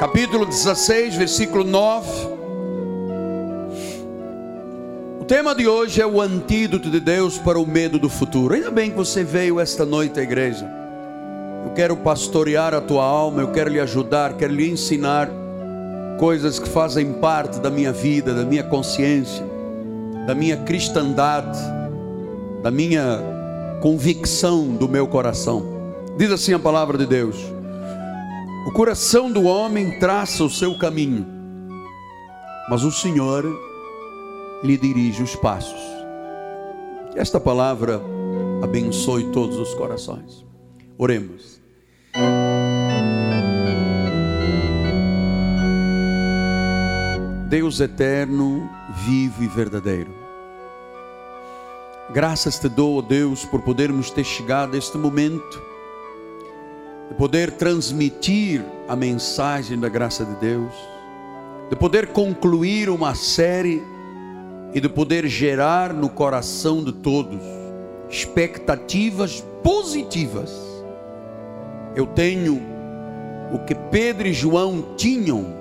capítulo 16, versículo 9. O tema de hoje é o antídoto de Deus para o medo do futuro. Ainda bem que você veio esta noite à igreja. Eu quero pastorear a tua alma, eu quero lhe ajudar, quero lhe ensinar coisas que fazem parte da minha vida, da minha consciência, da minha cristandade, da minha convicção do meu coração. Diz assim a palavra de Deus: O coração do homem traça o seu caminho, mas o Senhor lhe dirige os passos. Esta palavra abençoe todos os corações. Oremos. Deus eterno, vivo e verdadeiro. Graças te dou, oh Deus, por podermos ter chegado a este momento, de poder transmitir a mensagem da graça de Deus, de poder concluir uma série e de poder gerar no coração de todos expectativas positivas. Eu tenho o que Pedro e João tinham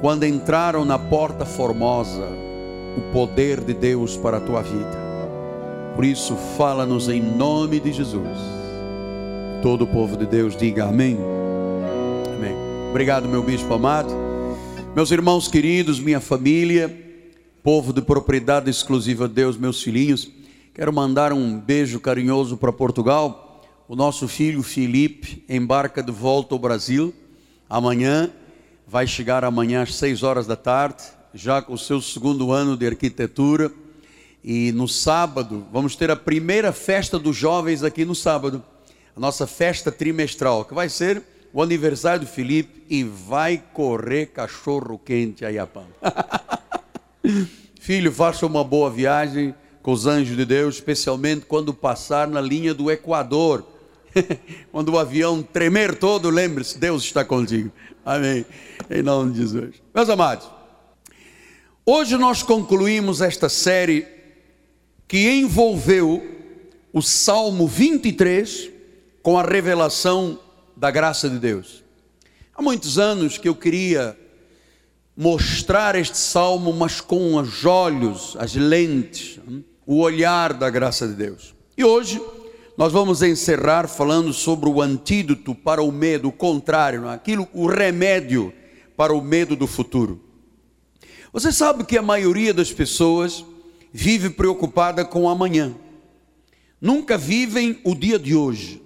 quando entraram na porta formosa, o poder de Deus para a tua vida. Por isso, fala-nos em nome de Jesus. Todo o povo de Deus diga amém. Amém. Obrigado, meu bispo amado. Meus irmãos queridos, minha família, povo de propriedade exclusiva de Deus, meus filhinhos, quero mandar um beijo carinhoso para Portugal. O nosso filho Felipe embarca de volta ao Brasil amanhã, vai chegar amanhã às seis horas da tarde, já com o seu segundo ano de arquitetura. E no sábado, vamos ter a primeira festa dos jovens aqui no sábado, a nossa festa trimestral, que vai ser o aniversário do Felipe e vai correr cachorro quente a pão. Filho, faça uma boa viagem com os anjos de Deus, especialmente quando passar na linha do Equador. quando o avião tremer todo, lembre-se, Deus está contigo. Amém. Em nome de Jesus. Meus amados, hoje nós concluímos esta série que envolveu o Salmo 23 com a revelação da graça de Deus. Há muitos anos que eu queria mostrar este salmo, mas com os olhos, as lentes, o olhar da graça de Deus. E hoje nós vamos encerrar falando sobre o antídoto para o medo, o contrário, é? aquilo, o remédio para o medo do futuro. Você sabe que a maioria das pessoas vive preocupada com amanhã. Nunca vivem o dia de hoje.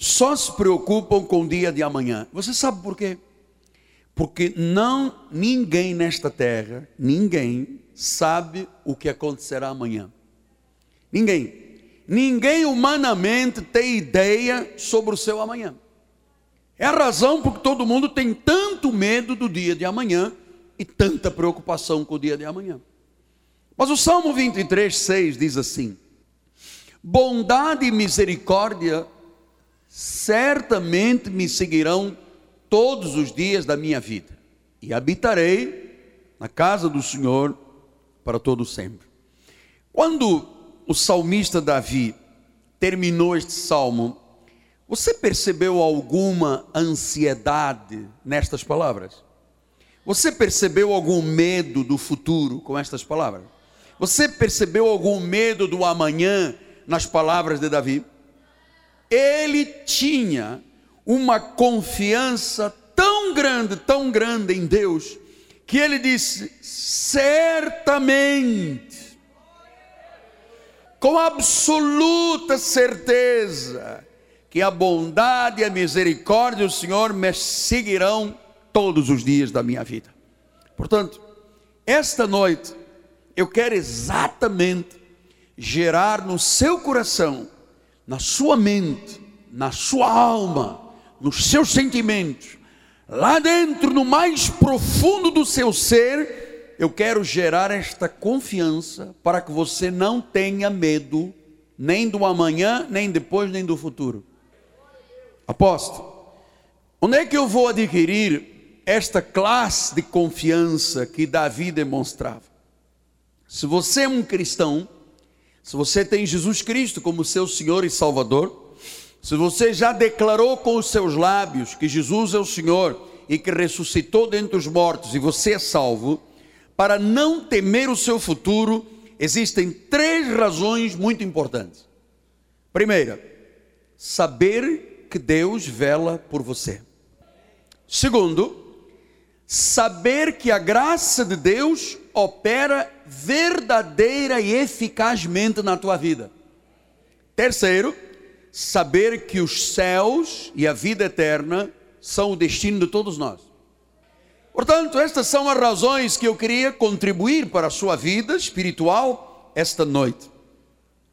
Só se preocupam com o dia de amanhã. Você sabe por quê? Porque não ninguém nesta terra, ninguém sabe o que acontecerá amanhã. Ninguém. Ninguém humanamente tem ideia sobre o seu amanhã. É a razão porque todo mundo tem tanto medo do dia de amanhã e tanta preocupação com o dia de amanhã. Mas o Salmo 23, 6 diz assim: Bondade e misericórdia certamente me seguirão todos os dias da minha vida, e habitarei na casa do Senhor para todo sempre. Quando o salmista Davi terminou este salmo, você percebeu alguma ansiedade nestas palavras? Você percebeu algum medo do futuro com estas palavras? Você percebeu algum medo do amanhã nas palavras de Davi? Ele tinha uma confiança tão grande, tão grande em Deus, que ele disse: certamente, com absoluta certeza, que a bondade e a misericórdia do Senhor me seguirão todos os dias da minha vida. Portanto, esta noite, eu quero exatamente gerar no seu coração, na sua mente, na sua alma, nos seus sentimentos, lá dentro, no mais profundo do seu ser, eu quero gerar esta confiança para que você não tenha medo, nem do amanhã, nem depois, nem do futuro. Aposto. Onde é que eu vou adquirir esta classe de confiança que Davi demonstrava? Se você é um cristão, se você tem Jesus Cristo como seu Senhor e Salvador, se você já declarou com os seus lábios que Jesus é o Senhor e que ressuscitou dentre os mortos, e você é salvo, para não temer o seu futuro, existem três razões muito importantes. Primeira, saber que Deus vela por você. Segundo, saber que a graça de Deus opera verdadeira e eficazmente na tua vida. Terceiro, saber que os céus e a vida eterna são o destino de todos nós. Portanto, estas são as razões que eu queria contribuir para a sua vida espiritual esta noite.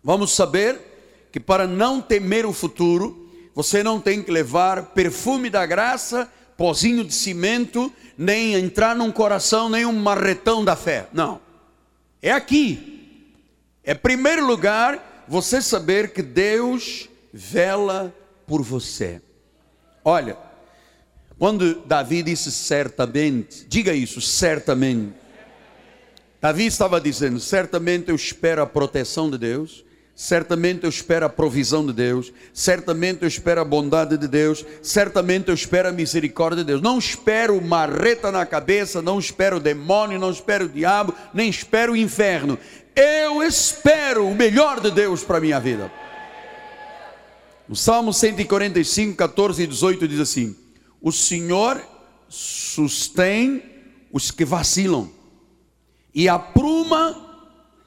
Vamos saber que para não temer o futuro, você não tem que levar perfume da graça, pozinho de cimento, nem entrar num coração, nem um marretão da fé. Não. É aqui. É primeiro lugar você saber que Deus vela por você. Olha, quando Davi disse certamente, diga isso, certamente. Davi estava dizendo: certamente eu espero a proteção de Deus, certamente eu espero a provisão de Deus, certamente eu espero a bondade de Deus, certamente eu espero a misericórdia de Deus. Não espero marreta na cabeça, não espero demônio, não espero o diabo, nem espero o inferno. Eu espero o melhor de Deus para a minha vida. No Salmo 145, 14 e 18 diz assim: O Senhor sustém os que vacilam e apruma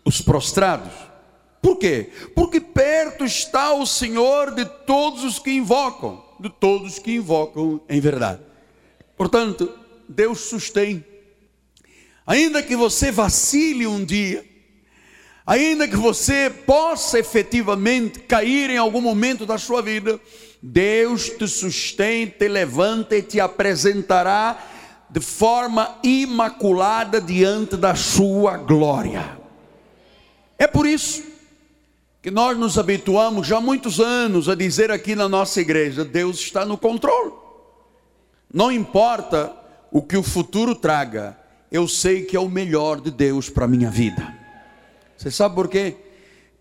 os prostrados. Por quê? Porque perto está o Senhor de todos os que invocam, de todos que invocam em verdade. Portanto, Deus sustém. Ainda que você vacile um dia, ainda que você possa efetivamente cair em algum momento da sua vida, Deus te sustém, te levanta e te apresentará de forma imaculada diante da sua glória. É por isso que nós nos habituamos já há muitos anos a dizer aqui na nossa igreja: Deus está no controle. Não importa o que o futuro traga, eu sei que é o melhor de Deus para a minha vida. Você sabe por quê?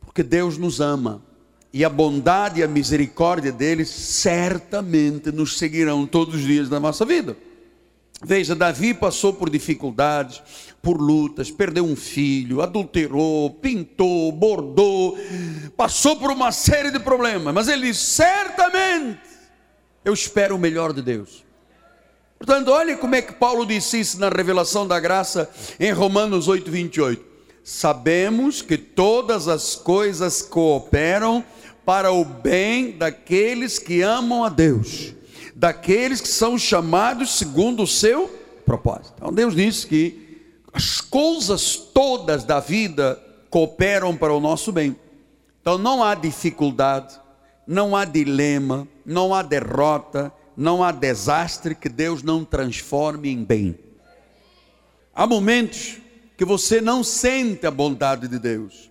Porque Deus nos ama e a bondade e a misericórdia dele certamente nos seguirão todos os dias da nossa vida. Veja, Davi passou por dificuldades, por lutas, perdeu um filho, adulterou, pintou, bordou, passou por uma série de problemas, mas ele disse: certamente eu espero o melhor de Deus. Portanto, olha como é que Paulo disse isso na revelação da graça em Romanos 8, 28 sabemos que todas as coisas cooperam para o bem daqueles que amam a Deus, daqueles que são chamados segundo o seu propósito. Então Deus diz que as coisas todas da vida cooperam para o nosso bem. Então não há dificuldade, não há dilema, não há derrota, não há desastre que Deus não transforme em bem. Há momentos que você não sente a bondade de Deus,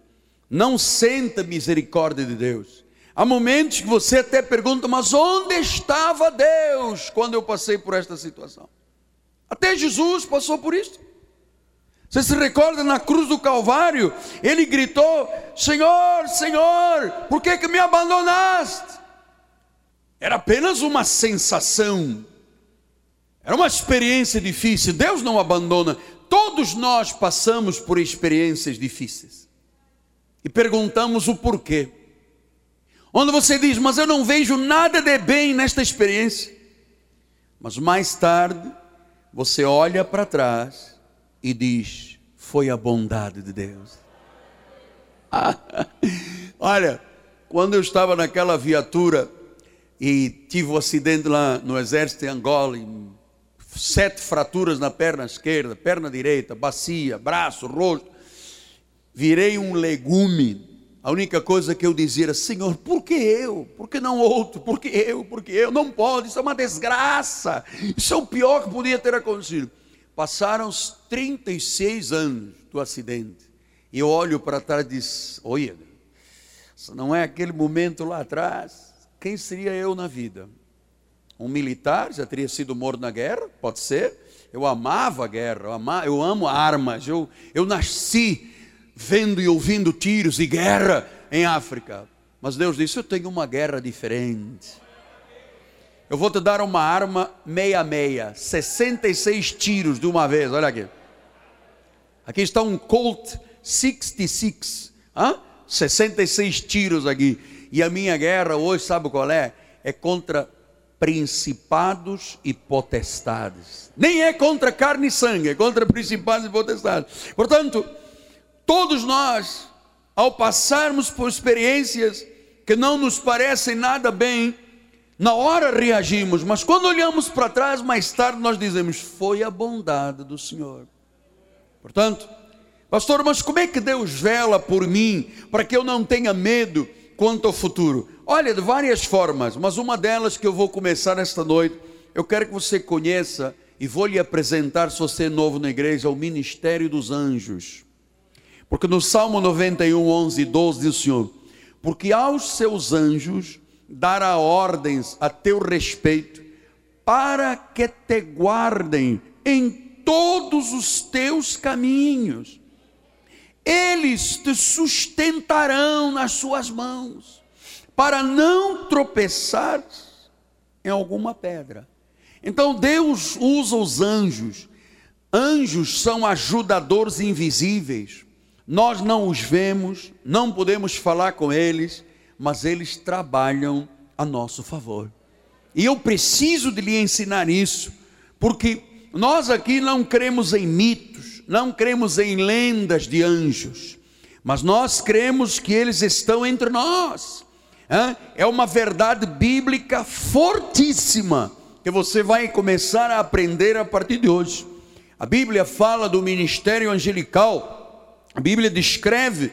não sente a misericórdia de Deus. Há momentos que você até pergunta, mas onde estava Deus quando eu passei por esta situação? Até Jesus passou por isso. Você se recorda na cruz do Calvário? Ele gritou: Senhor, Senhor, por que, que me abandonaste? Era apenas uma sensação, era uma experiência difícil. Deus não abandona, Todos nós passamos por experiências difíceis e perguntamos o porquê. Onde você diz, mas eu não vejo nada de bem nesta experiência. Mas mais tarde, você olha para trás e diz: foi a bondade de Deus. Olha, quando eu estava naquela viatura e tive um acidente lá no exército em Angola, sete fraturas na perna esquerda, perna direita, bacia, braço, rosto. Virei um legume. A única coisa que eu dizia era: Senhor, por que eu? Por que não outro? Por que eu? Por que eu? Não pode, isso é uma desgraça. Isso é o pior que podia ter acontecido. Passaram os 36 anos do acidente. E eu olho para trás e disse: Olha, se não é aquele momento lá atrás, quem seria eu na vida? um militar, já teria sido morto na guerra, pode ser. Eu amava a guerra, eu, ama, eu amo armas, eu, eu nasci vendo e ouvindo tiros e guerra em África. Mas Deus disse: Eu tenho uma guerra diferente. Eu vou te dar uma arma meia-meia, 66 tiros de uma vez, olha aqui. Aqui está um Colt 66, hã? 66 tiros aqui. E a minha guerra hoje, sabe qual é? É contra principados e potestades. Nem é contra carne e sangue, é contra principados e potestades. Portanto, todos nós, ao passarmos por experiências que não nos parecem nada bem, na hora reagimos, mas quando olhamos para trás, mais tarde nós dizemos: foi a bondade do Senhor. Portanto, pastor, mas como é que Deus vela por mim para que eu não tenha medo quanto ao futuro? Olha, de várias formas, mas uma delas que eu vou começar esta noite, eu quero que você conheça e vou lhe apresentar, se você é novo na igreja, o ministério dos anjos. Porque no Salmo 91, 11 e 12 diz o Senhor: Porque aos seus anjos dará ordens a teu respeito, para que te guardem em todos os teus caminhos. Eles te sustentarão nas suas mãos, para não tropeçar em alguma pedra. Então Deus usa os anjos. Anjos são ajudadores invisíveis. Nós não os vemos, não podemos falar com eles, mas eles trabalham a nosso favor. E eu preciso de lhe ensinar isso, porque nós aqui não cremos em mitos, não cremos em lendas de anjos, mas nós cremos que eles estão entre nós. É uma verdade bíblica fortíssima que você vai começar a aprender a partir de hoje. A Bíblia fala do ministério angelical, a Bíblia descreve,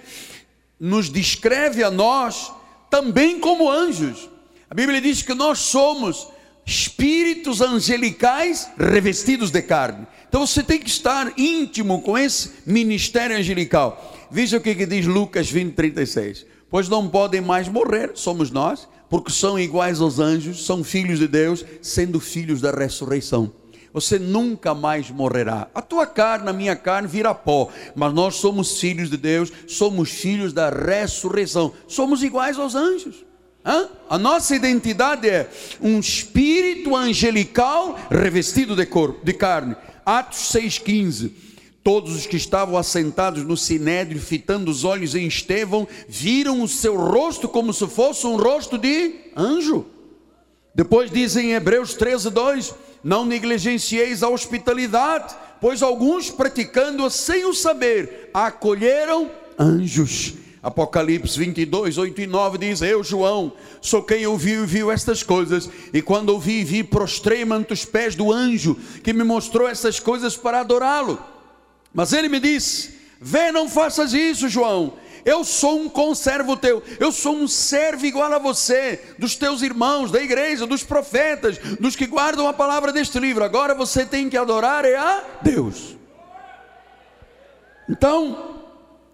nos descreve a nós também como anjos. A Bíblia diz que nós somos espíritos angelicais revestidos de carne. Então você tem que estar íntimo com esse ministério angelical. Veja o que, que diz Lucas 20, 36. Pois não podem mais morrer, somos nós, porque são iguais aos anjos, são filhos de Deus, sendo filhos da ressurreição você nunca mais morrerá. A tua carne, a minha carne virá pó, mas nós somos filhos de Deus, somos filhos da ressurreição, somos iguais aos anjos. Hã? A nossa identidade é um espírito angelical revestido de, corpo, de carne. Atos 6,15. Todos os que estavam assentados no sinédrio, fitando os olhos em Estevão, viram o seu rosto como se fosse um rosto de anjo. Depois dizem em Hebreus 13, 2: Não negligencieis a hospitalidade, pois alguns, praticando-a sem o saber, acolheram anjos. Apocalipse 22, 8 e 9 diz: Eu, João, sou quem ouviu e viu estas coisas, e quando ouvi e vi, prostrei-me ante os pés do anjo que me mostrou essas coisas para adorá-lo. Mas ele me disse: Vê, não faças isso, João eu sou um conservo teu, eu sou um servo igual a você, dos teus irmãos, da igreja, dos profetas, dos que guardam a palavra deste livro. Agora você tem que adorar é a Deus. Então,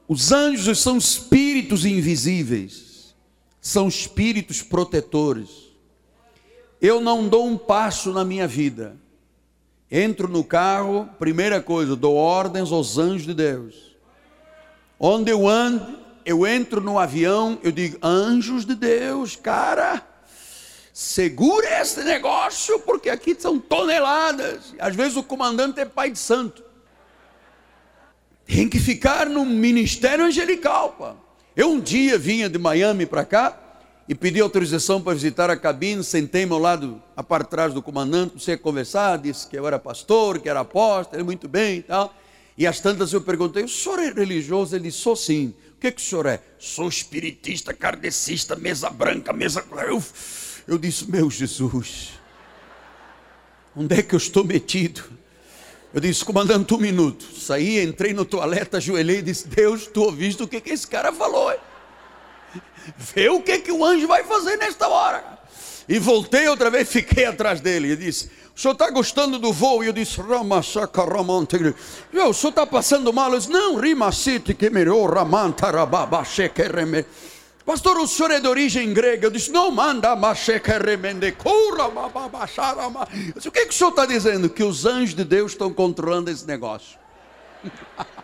os anjos são espíritos invisíveis, são espíritos protetores. Eu não dou um passo na minha vida. Entro no carro, primeira coisa, dou ordens aos anjos de Deus. Onde eu ando, eu entro no avião, eu digo, anjos de Deus, cara, segura esse negócio, porque aqui são toneladas. Às vezes o comandante é pai de santo. Tem que ficar no ministério angelical, pá. Eu um dia vinha de Miami para cá e pedi autorização para visitar a cabine, sentei-me ao lado, a parte de trás do comandante, comecei a conversar, disse que eu era pastor, que era apóstolo, muito bem e tal. E às tantas eu perguntei, o senhor é religioso? Ele disse, sou sim que, que o senhor é? Sou espiritista, kardecista, mesa branca, mesa. Eu, eu disse, meu Jesus, onde é que eu estou metido? Eu disse, comandante, um minuto. Saí, entrei no toalete, ajoelhei e disse, Deus, tu ouviste o que, que esse cara falou? Vê o que, que o anjo vai fazer nesta hora. E voltei outra vez, fiquei atrás dele e disse, o senhor está gostando do voo? E eu disse, Ramachaca Ramantegre. O senhor está passando mal? Eu disse, não, Rimacite que melhor Ramantarababachekere. Pastor, o senhor é de origem grega. Eu disse, não manda machekere cura bababacharama. Eu disse, o que, é que o senhor está dizendo? Que os anjos de Deus estão controlando esse negócio.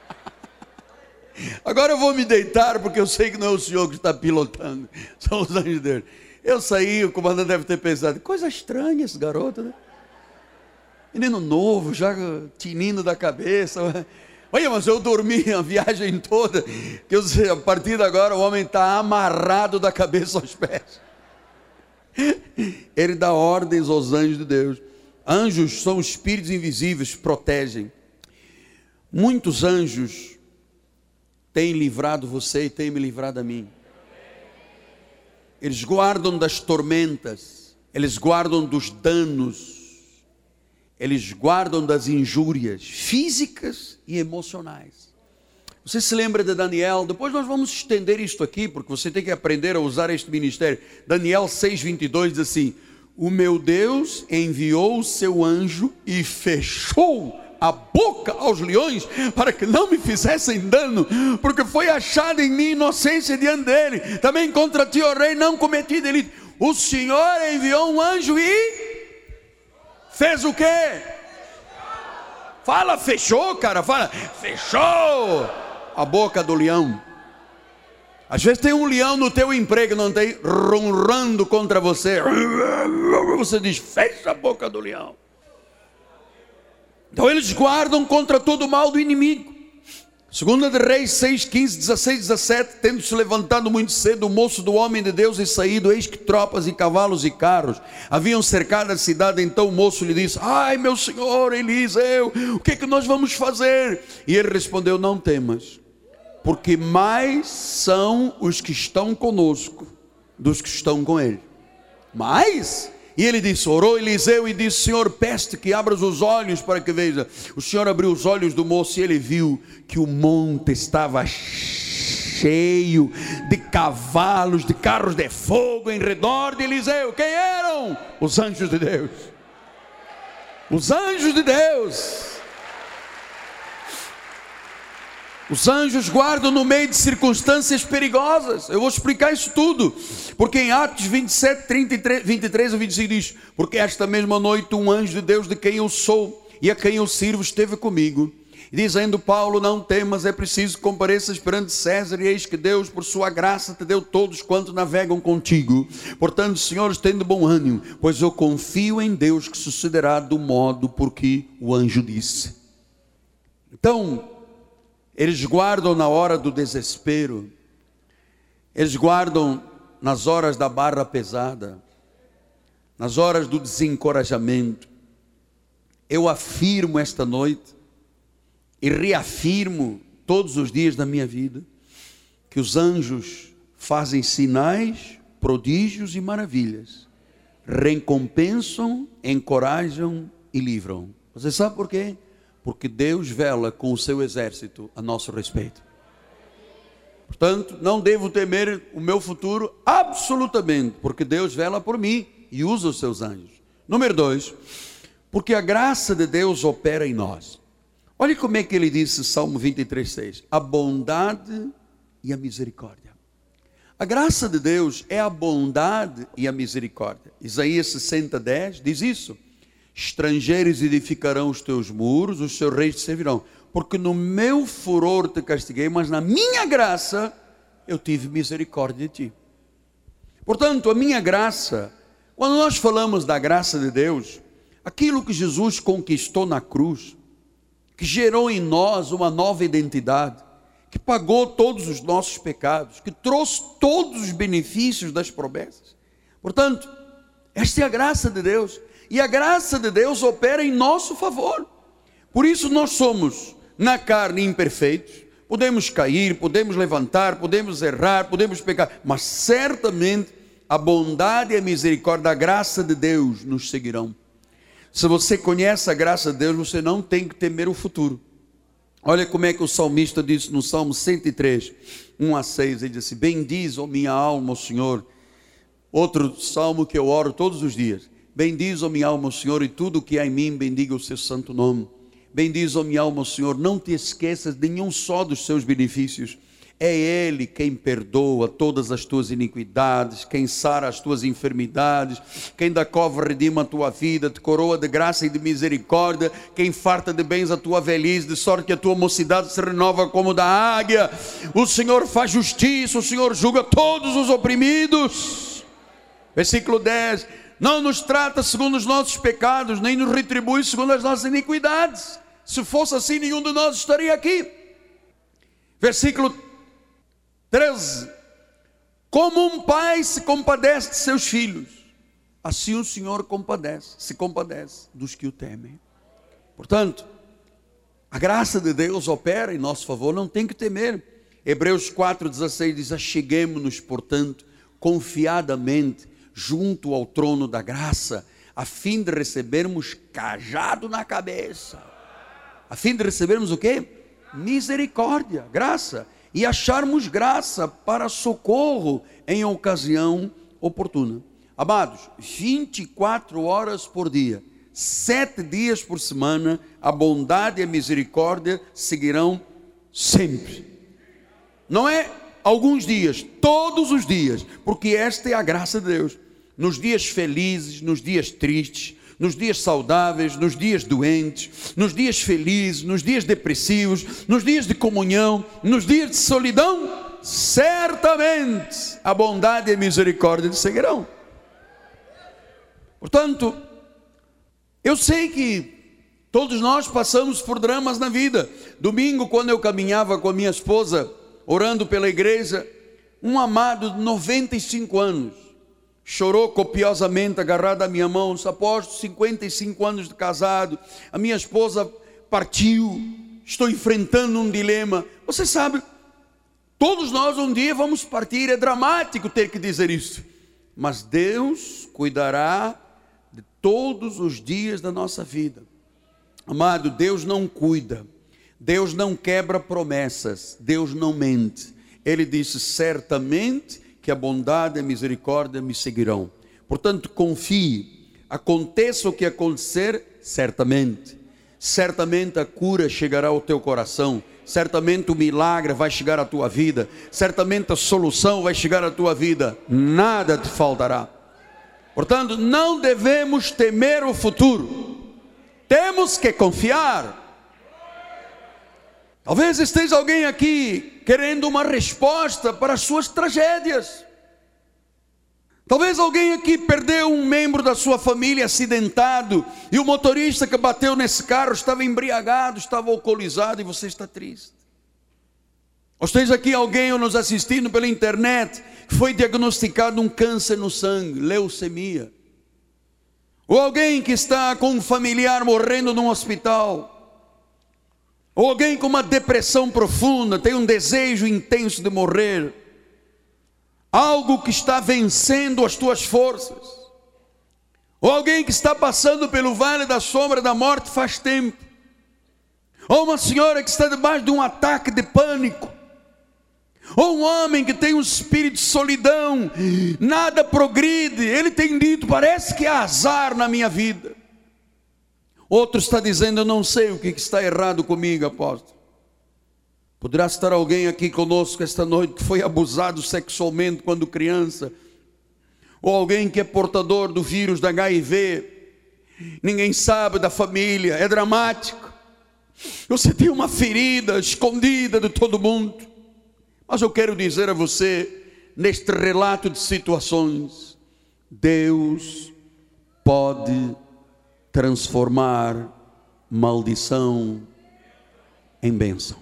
Agora eu vou me deitar, porque eu sei que não é o senhor que está pilotando, são os anjos de Deus. Eu saí, o comandante deve ter pensado, coisa estranha esse garoto, né? Menino novo, já tinindo da cabeça. Olha, mas eu dormi a viagem toda, que eu sei, a partir de agora o homem está amarrado da cabeça aos pés. Ele dá ordens aos anjos de Deus. Anjos são espíritos invisíveis, protegem. Muitos anjos têm livrado você e têm me livrado a mim. Eles guardam das tormentas, eles guardam dos danos, eles guardam das injúrias físicas e emocionais. Você se lembra de Daniel? Depois nós vamos estender isto aqui, porque você tem que aprender a usar este ministério. Daniel 6,22 diz assim: O meu Deus enviou o seu anjo e fechou a boca aos leões para que não me fizessem dano, porque foi achada em mim inocência diante dele. Também contra ti, ó rei, não cometi delito. O Senhor enviou um anjo e fez o quê? Fala, fechou, cara, fala, fechou a boca do leão. Às vezes tem um leão no teu emprego, não tem, ronrando contra você. Você diz, fecha a boca do leão. Então eles guardam contra todo o mal do inimigo. Segunda de Reis 6, 15, 16, 17, tendo se levantado muito cedo o moço do homem de Deus e saído, eis que tropas e cavalos e carros haviam cercado a cidade, então o moço lhe disse, ai meu senhor Eliseu, o que é que nós vamos fazer? E ele respondeu, não temas, porque mais são os que estão conosco dos que estão com ele. Mais? E ele disse: Orou Eliseu e disse: Senhor, peste que abras os olhos para que veja. O Senhor abriu os olhos do moço e ele viu que o monte estava cheio de cavalos, de carros de fogo em redor de Eliseu. Quem eram? Os anjos de Deus. Os anjos de Deus. Os anjos guardam no meio de circunstâncias perigosas. Eu vou explicar isso tudo. Porque em Atos 27, 33, 23 a 25 diz: Porque esta mesma noite um anjo de Deus, de quem eu sou e a quem eu sirvo, esteve comigo. Dizendo Paulo: Não temas, é preciso que compareças perante César, e eis que Deus, por sua graça, te deu todos quantos navegam contigo. Portanto, senhores, tendo bom ânimo, pois eu confio em Deus que sucederá do modo por que o anjo disse. Então, eles guardam na hora do desespero, eles guardam nas horas da barra pesada, nas horas do desencorajamento. Eu afirmo esta noite e reafirmo todos os dias da minha vida que os anjos fazem sinais, prodígios e maravilhas, recompensam, encorajam e livram. Você sabe por quê? Porque Deus vela com o seu exército a nosso respeito. Portanto, não devo temer o meu futuro absolutamente, porque Deus vela por mim e usa os seus anjos. Número dois, porque a graça de Deus opera em nós. Olha como é que ele disse, Salmo 23, 6: a bondade e a misericórdia. A graça de Deus é a bondade e a misericórdia. Isaías 60, 10 diz isso. Estrangeiros edificarão os teus muros, os seus reis te servirão. Porque no meu furor te castiguei, mas na minha graça eu tive misericórdia de ti. Portanto, a minha graça, quando nós falamos da graça de Deus, aquilo que Jesus conquistou na cruz, que gerou em nós uma nova identidade, que pagou todos os nossos pecados, que trouxe todos os benefícios das promessas. Portanto, esta é a graça de Deus e a graça de Deus opera em nosso favor. Por isso nós somos, na carne, imperfeitos, podemos cair, podemos levantar, podemos errar, podemos pecar, mas certamente a bondade e a misericórdia, a graça de Deus nos seguirão. Se você conhece a graça de Deus, você não tem que temer o futuro. Olha como é que o salmista disse no Salmo 103, 1 a 6, ele diz assim: Bendiz, ó minha alma, o Senhor. Outro salmo que eu oro todos os dias. Bendiz, ó minha alma, o Senhor, e tudo que há em mim, bendiga o seu santo nome. Bendiz, ó minha alma, o Senhor, não te esqueças de nenhum só dos seus benefícios. É Ele quem perdoa todas as tuas iniquidades, quem sara as tuas enfermidades, quem da cova redima a tua vida, te coroa de graça e de misericórdia, quem farta de bens a tua velhice, de sorte que a tua mocidade se renova como da águia. O Senhor faz justiça, o Senhor julga todos os oprimidos. Versículo 10: Não nos trata segundo os nossos pecados, nem nos retribui segundo as nossas iniquidades. Se fosse assim, nenhum de nós estaria aqui. Versículo 13: Como um pai se compadece de seus filhos, assim o Senhor compadece, se compadece dos que o temem. Portanto, a graça de Deus opera em nosso favor, não tem que temer. Hebreus 4,16 diz: Acheguemos-nos, portanto, confiadamente junto ao trono da graça, a fim de recebermos cajado na cabeça. A fim de recebermos o quê? Misericórdia, graça. E acharmos graça para socorro em ocasião oportuna. Amados, 24 horas por dia sete dias por semana, a bondade e a misericórdia seguirão sempre. Não é alguns dias, todos os dias, porque esta é a graça de Deus. Nos dias felizes, nos dias tristes, nos dias saudáveis, nos dias doentes, nos dias felizes, nos dias depressivos, nos dias de comunhão, nos dias de solidão, certamente a bondade e a misericórdia te seguirão. Portanto, eu sei que todos nós passamos por dramas na vida. Domingo, quando eu caminhava com a minha esposa, orando pela igreja, um amado de 95 anos chorou copiosamente, agarrado à minha mão. Após 55 anos de casado, a minha esposa partiu. Estou enfrentando um dilema. Você sabe, todos nós um dia vamos partir. É dramático ter que dizer isso, mas Deus cuidará todos os dias da nossa vida. Amado, Deus não cuida, Deus não quebra promessas, Deus não mente. Ele disse: certamente que a bondade e a misericórdia me seguirão. Portanto, confie, aconteça o que acontecer, certamente. Certamente a cura chegará ao teu coração, certamente o milagre vai chegar à tua vida, certamente a solução vai chegar à tua vida, nada te faltará. Portanto, não devemos temer o futuro, temos que confiar. Talvez esteja alguém aqui querendo uma resposta para as suas tragédias. Talvez alguém aqui perdeu um membro da sua família acidentado e o motorista que bateu nesse carro estava embriagado, estava alcoolizado e você está triste. Ou esteja aqui alguém nos assistindo pela internet foi diagnosticado um câncer no sangue, leucemia. Ou alguém que está com um familiar morrendo num hospital. Ou alguém com uma depressão profunda, tem um desejo intenso de morrer. Algo que está vencendo as tuas forças. Ou alguém que está passando pelo vale da sombra da morte faz tempo. Ou uma senhora que está debaixo de um ataque de pânico ou um homem que tem um espírito de solidão, nada progride, ele tem dito: parece que há azar na minha vida. Outro está dizendo: eu não sei o que está errado comigo, apóstolo. Poderá estar alguém aqui conosco esta noite que foi abusado sexualmente quando criança, ou alguém que é portador do vírus da HIV, ninguém sabe da família, é dramático. Você tem uma ferida escondida de todo mundo. Mas eu quero dizer a você, neste relato de situações, Deus pode transformar maldição em bênção.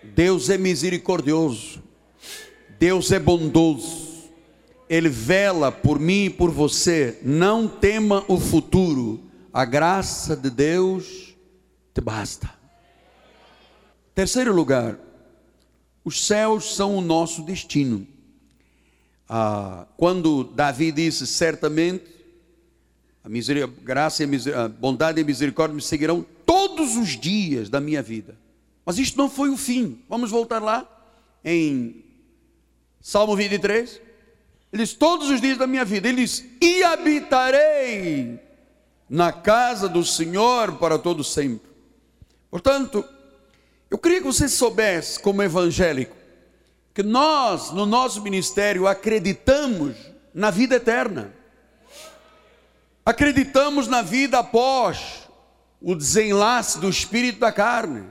Deus é misericordioso, Deus é bondoso, Ele vela por mim e por você. Não tema o futuro, a graça de Deus te basta. Terceiro lugar, os céus são o nosso destino. Ah, quando Davi disse certamente, a graça e a, a bondade e a misericórdia me seguirão todos os dias da minha vida. Mas isto não foi o fim. Vamos voltar lá em Salmo 23. Ele diz: Todos os dias da minha vida. Ele diz: E habitarei na casa do Senhor para todo sempre. Portanto, eu queria que você soubesse, como evangélico, que nós, no nosso ministério, acreditamos na vida eterna. Acreditamos na vida após o desenlace do espírito da carne.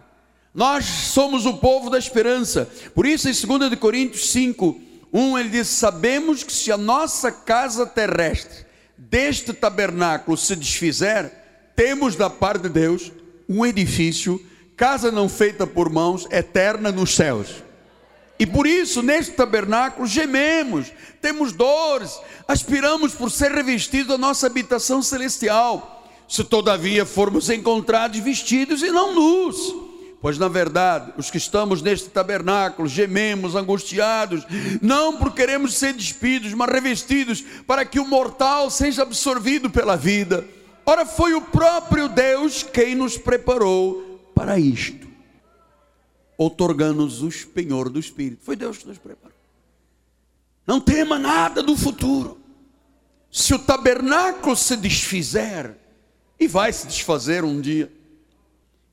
Nós somos o povo da esperança. Por isso, em 2 Coríntios 5, 1 ele diz: Sabemos que se a nossa casa terrestre deste tabernáculo se desfizer, temos da parte de Deus um edifício, casa não feita por mãos, eterna nos céus. E por isso, neste tabernáculo, gememos, temos dores, aspiramos por ser revestidos da nossa habitação celestial. Se todavia formos encontrados vestidos e não nus, Pois na verdade, os que estamos neste tabernáculo gememos, angustiados, não por queremos ser despidos, mas revestidos para que o mortal seja absorvido pela vida. Ora, foi o próprio Deus quem nos preparou para isto, otorgando-nos o penhor do Espírito. Foi Deus que nos preparou. Não tema nada do futuro. Se o tabernáculo se desfizer, e vai se desfazer um dia,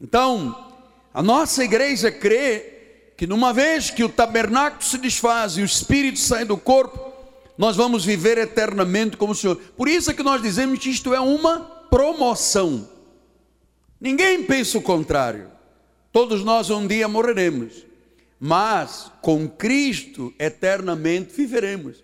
então a nossa igreja crê que numa vez que o tabernáculo se desfaz e o espírito sai do corpo, nós vamos viver eternamente como o Senhor. Por isso é que nós dizemos que isto é uma promoção. Ninguém pensa o contrário. Todos nós um dia morreremos, mas com Cristo eternamente viveremos.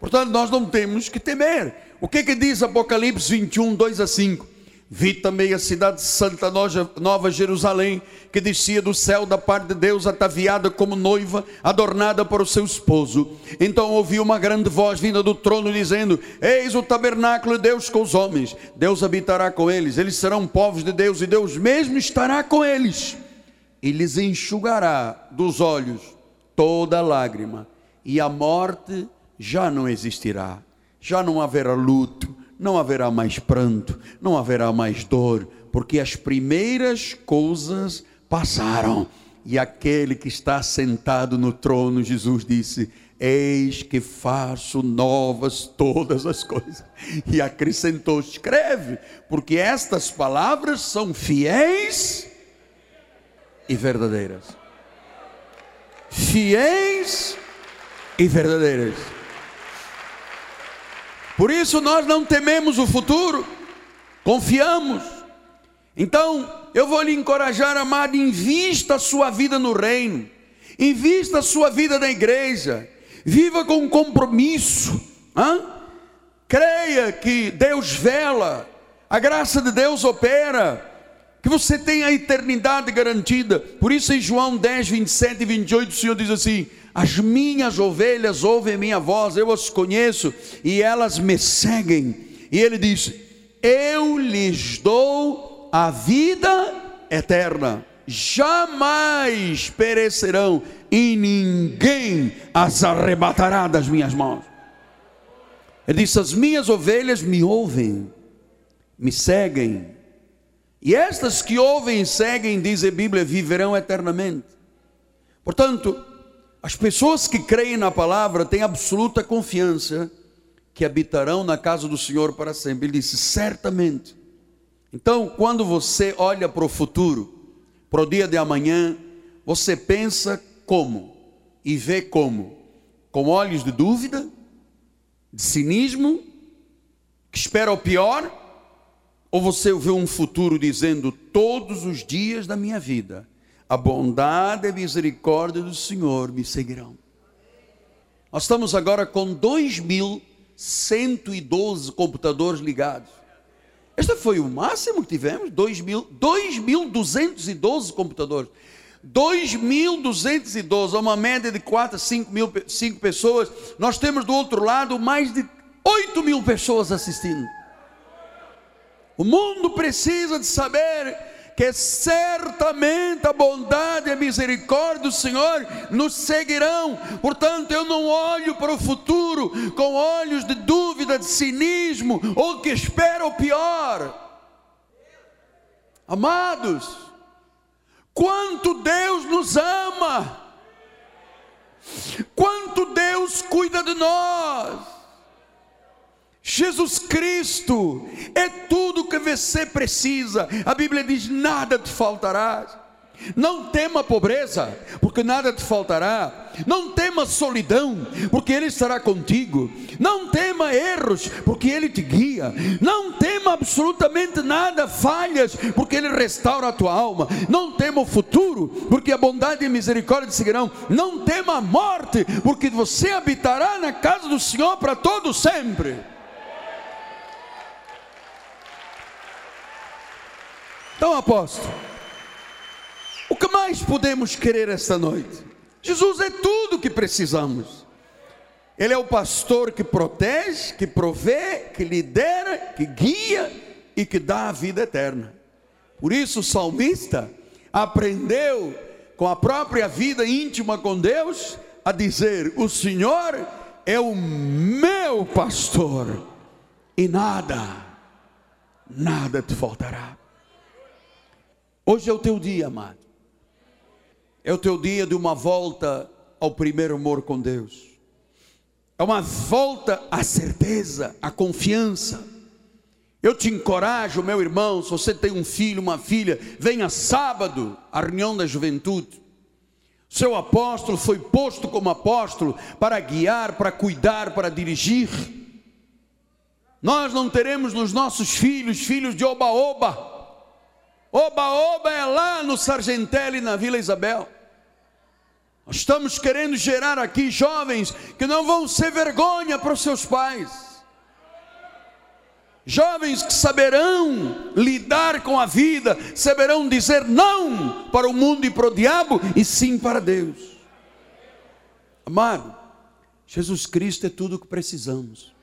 Portanto, nós não temos que temer. O que, que diz Apocalipse 21, 2 a 5? Vi também a cidade santa, Nova Jerusalém, que descia do céu da parte de Deus, ataviada como noiva, adornada para o seu esposo. Então ouvi uma grande voz vinda do trono, dizendo: Eis o tabernáculo de Deus com os homens, Deus habitará com eles, eles serão povos de Deus, e Deus mesmo estará com eles, e lhes enxugará dos olhos toda lágrima, e a morte já não existirá, já não haverá luto não haverá mais pranto, não haverá mais dor, porque as primeiras coisas passaram. E aquele que está sentado no trono, Jesus disse: Eis que faço novas todas as coisas. E acrescentou: Escreve, porque estas palavras são fiéis e verdadeiras. Fiéis e verdadeiras. Por isso nós não tememos o futuro, confiamos. Então, eu vou lhe encorajar, amado, invista a sua vida no reino, invista a sua vida na igreja, viva com compromisso, creia que Deus vela, a graça de Deus opera, que você tem a eternidade garantida. Por isso, em João 10, 27 e 28, o Senhor diz assim: as minhas ovelhas ouvem minha voz, eu as conheço e elas me seguem. E ele diz: Eu lhes dou a vida eterna, jamais perecerão e ninguém as arrebatará das minhas mãos. Ele disse: As minhas ovelhas me ouvem, me seguem, e estas que ouvem e seguem, diz a Bíblia, viverão eternamente. Portanto, as pessoas que creem na palavra têm absoluta confiança que habitarão na casa do Senhor para sempre. Ele disse: certamente. Então, quando você olha para o futuro, para o dia de amanhã, você pensa como e vê como? Com olhos de dúvida, de cinismo, que espera o pior? Ou você vê um futuro dizendo: todos os dias da minha vida a bondade e misericórdia do Senhor me seguirão. Nós estamos agora com 2.112 computadores ligados. Este foi o máximo que tivemos, 2.212 computadores. 2.212, uma média de 4 a 5 mil 5 pessoas. Nós temos do outro lado mais de 8 mil pessoas assistindo. O mundo precisa de saber que certamente a bondade e a misericórdia do Senhor nos seguirão. Portanto, eu não olho para o futuro com olhos de dúvida, de cinismo ou que espera o pior. Amados, quanto Deus nos ama, quanto Deus cuida de nós. Jesus Cristo é tudo que você precisa. A Bíblia diz: nada te faltará. Não tema pobreza, porque nada te faltará. Não tema solidão, porque Ele estará contigo. Não tema erros, porque Ele te guia. Não tema absolutamente nada, falhas, porque Ele restaura a tua alma. Não tema o futuro, porque a bondade e a misericórdia te seguirão. Não tema a morte, porque você habitará na casa do Senhor para todo sempre. Então, apóstolo, o que mais podemos querer esta noite? Jesus é tudo o que precisamos. Ele é o pastor que protege, que provê, que lidera, que guia e que dá a vida eterna. Por isso o salmista aprendeu com a própria vida íntima com Deus a dizer: O Senhor é o meu pastor e nada, nada te faltará. Hoje é o teu dia, amado. É o teu dia de uma volta ao primeiro amor com Deus. É uma volta à certeza, à confiança. Eu te encorajo, meu irmão, se você tem um filho, uma filha, venha sábado à reunião da juventude. Seu apóstolo foi posto como apóstolo para guiar, para cuidar, para dirigir. Nós não teremos nos nossos filhos filhos de oba-oba. Oba-oba é lá no Sargentelli, na Vila Isabel. Nós estamos querendo gerar aqui jovens que não vão ser vergonha para os seus pais. Jovens que saberão lidar com a vida, saberão dizer não para o mundo e para o diabo e sim para Deus. Amado, Jesus Cristo é tudo o que precisamos.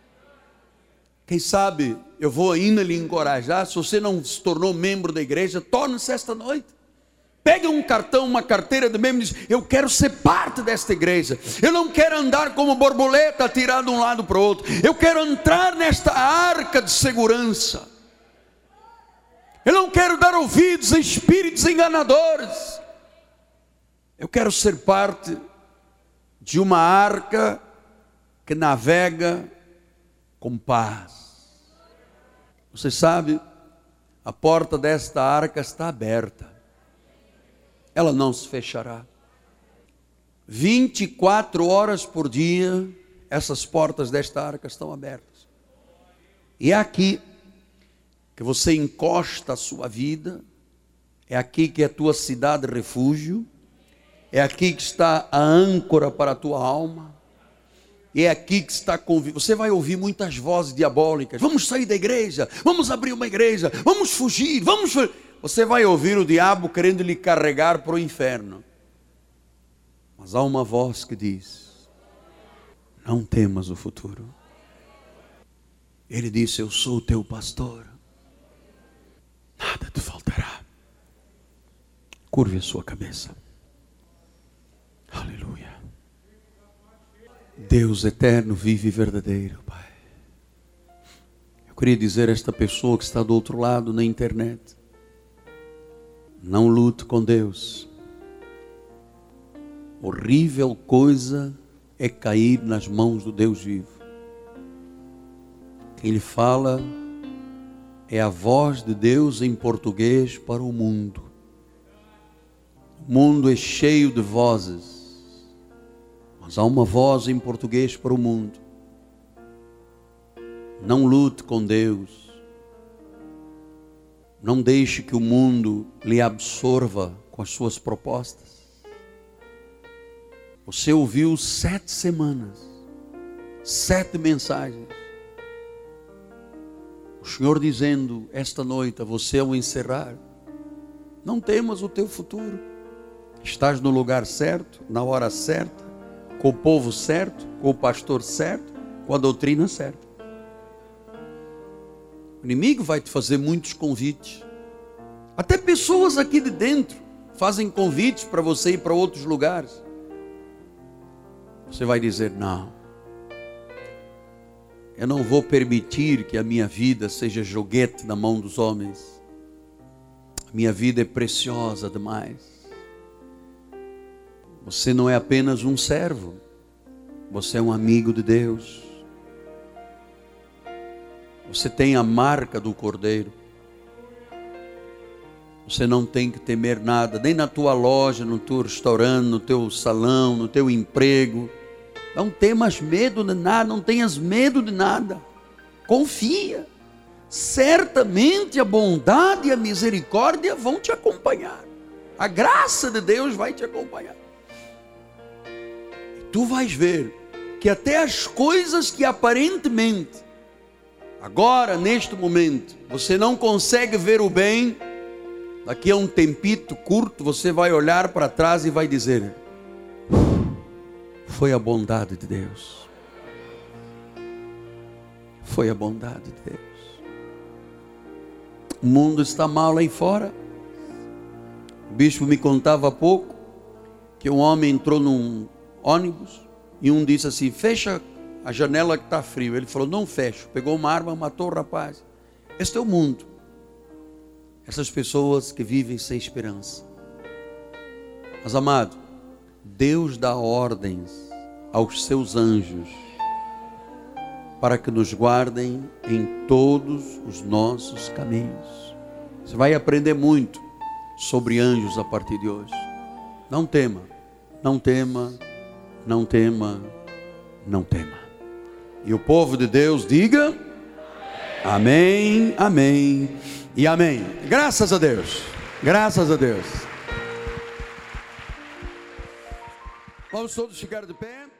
Quem sabe eu vou ainda lhe encorajar. Se você não se tornou membro da igreja, torne-se esta noite. Pega um cartão, uma carteira de membro e diz: Eu quero ser parte desta igreja. Eu não quero andar como borboleta, tirar de um lado para o outro. Eu quero entrar nesta arca de segurança. Eu não quero dar ouvidos a espíritos enganadores. Eu quero ser parte de uma arca que navega com paz. Você sabe, a porta desta arca está aberta, ela não se fechará. 24 horas por dia, essas portas desta arca estão abertas. E é aqui que você encosta a sua vida, é aqui que é a tua cidade refúgio, é aqui que está a âncora para a tua alma, é aqui que está convivendo. Você vai ouvir muitas vozes diabólicas. Vamos sair da igreja, vamos abrir uma igreja, vamos fugir, vamos. Você vai ouvir o diabo querendo lhe carregar para o inferno. Mas há uma voz que diz: Não temas o futuro. Ele disse: Eu sou o teu pastor. Nada te faltará. Curve a sua cabeça. Deus eterno, vive e verdadeiro, Pai. Eu queria dizer a esta pessoa que está do outro lado na internet: não lute com Deus. Horrível coisa é cair nas mãos do Deus vivo. Quem lhe fala é a voz de Deus em português para o mundo. O mundo é cheio de vozes mas há uma voz em português para o mundo. Não lute com Deus. Não deixe que o mundo lhe absorva com as suas propostas. Você ouviu sete semanas, sete mensagens. O Senhor dizendo esta noite a você ao encerrar: Não temas o teu futuro. Estás no lugar certo, na hora certa com o povo certo, com o pastor certo, com a doutrina certa. O inimigo vai te fazer muitos convites. Até pessoas aqui de dentro fazem convites para você ir para outros lugares. Você vai dizer: não, eu não vou permitir que a minha vida seja joguete na mão dos homens. A minha vida é preciosa demais. Você não é apenas um servo, você é um amigo de Deus. Você tem a marca do Cordeiro. Você não tem que temer nada, nem na tua loja, no teu restaurante, no teu salão, no teu emprego. Não temas medo de nada, não tenhas medo de nada. Confia. Certamente a bondade e a misericórdia vão te acompanhar. A graça de Deus vai te acompanhar. Tu vais ver que até as coisas que aparentemente, agora, neste momento, você não consegue ver o bem, daqui a um tempito curto, você vai olhar para trás e vai dizer: Foi a bondade de Deus. Foi a bondade de Deus. O mundo está mal lá fora. O bispo me contava há pouco que um homem entrou num ônibus e um disse assim: Fecha a janela que está frio. Ele falou: Não fecho. Pegou uma arma, matou o rapaz. Este é o mundo. Essas pessoas que vivem sem esperança. Mas amado, Deus dá ordens aos seus anjos para que nos guardem em todos os nossos caminhos. Você vai aprender muito sobre anjos a partir de hoje. Não tema, não tema, não tema, não tema. E o povo de Deus diga: Amém, amém e amém. Graças a Deus, graças a Deus. Vamos todos ficar de pé.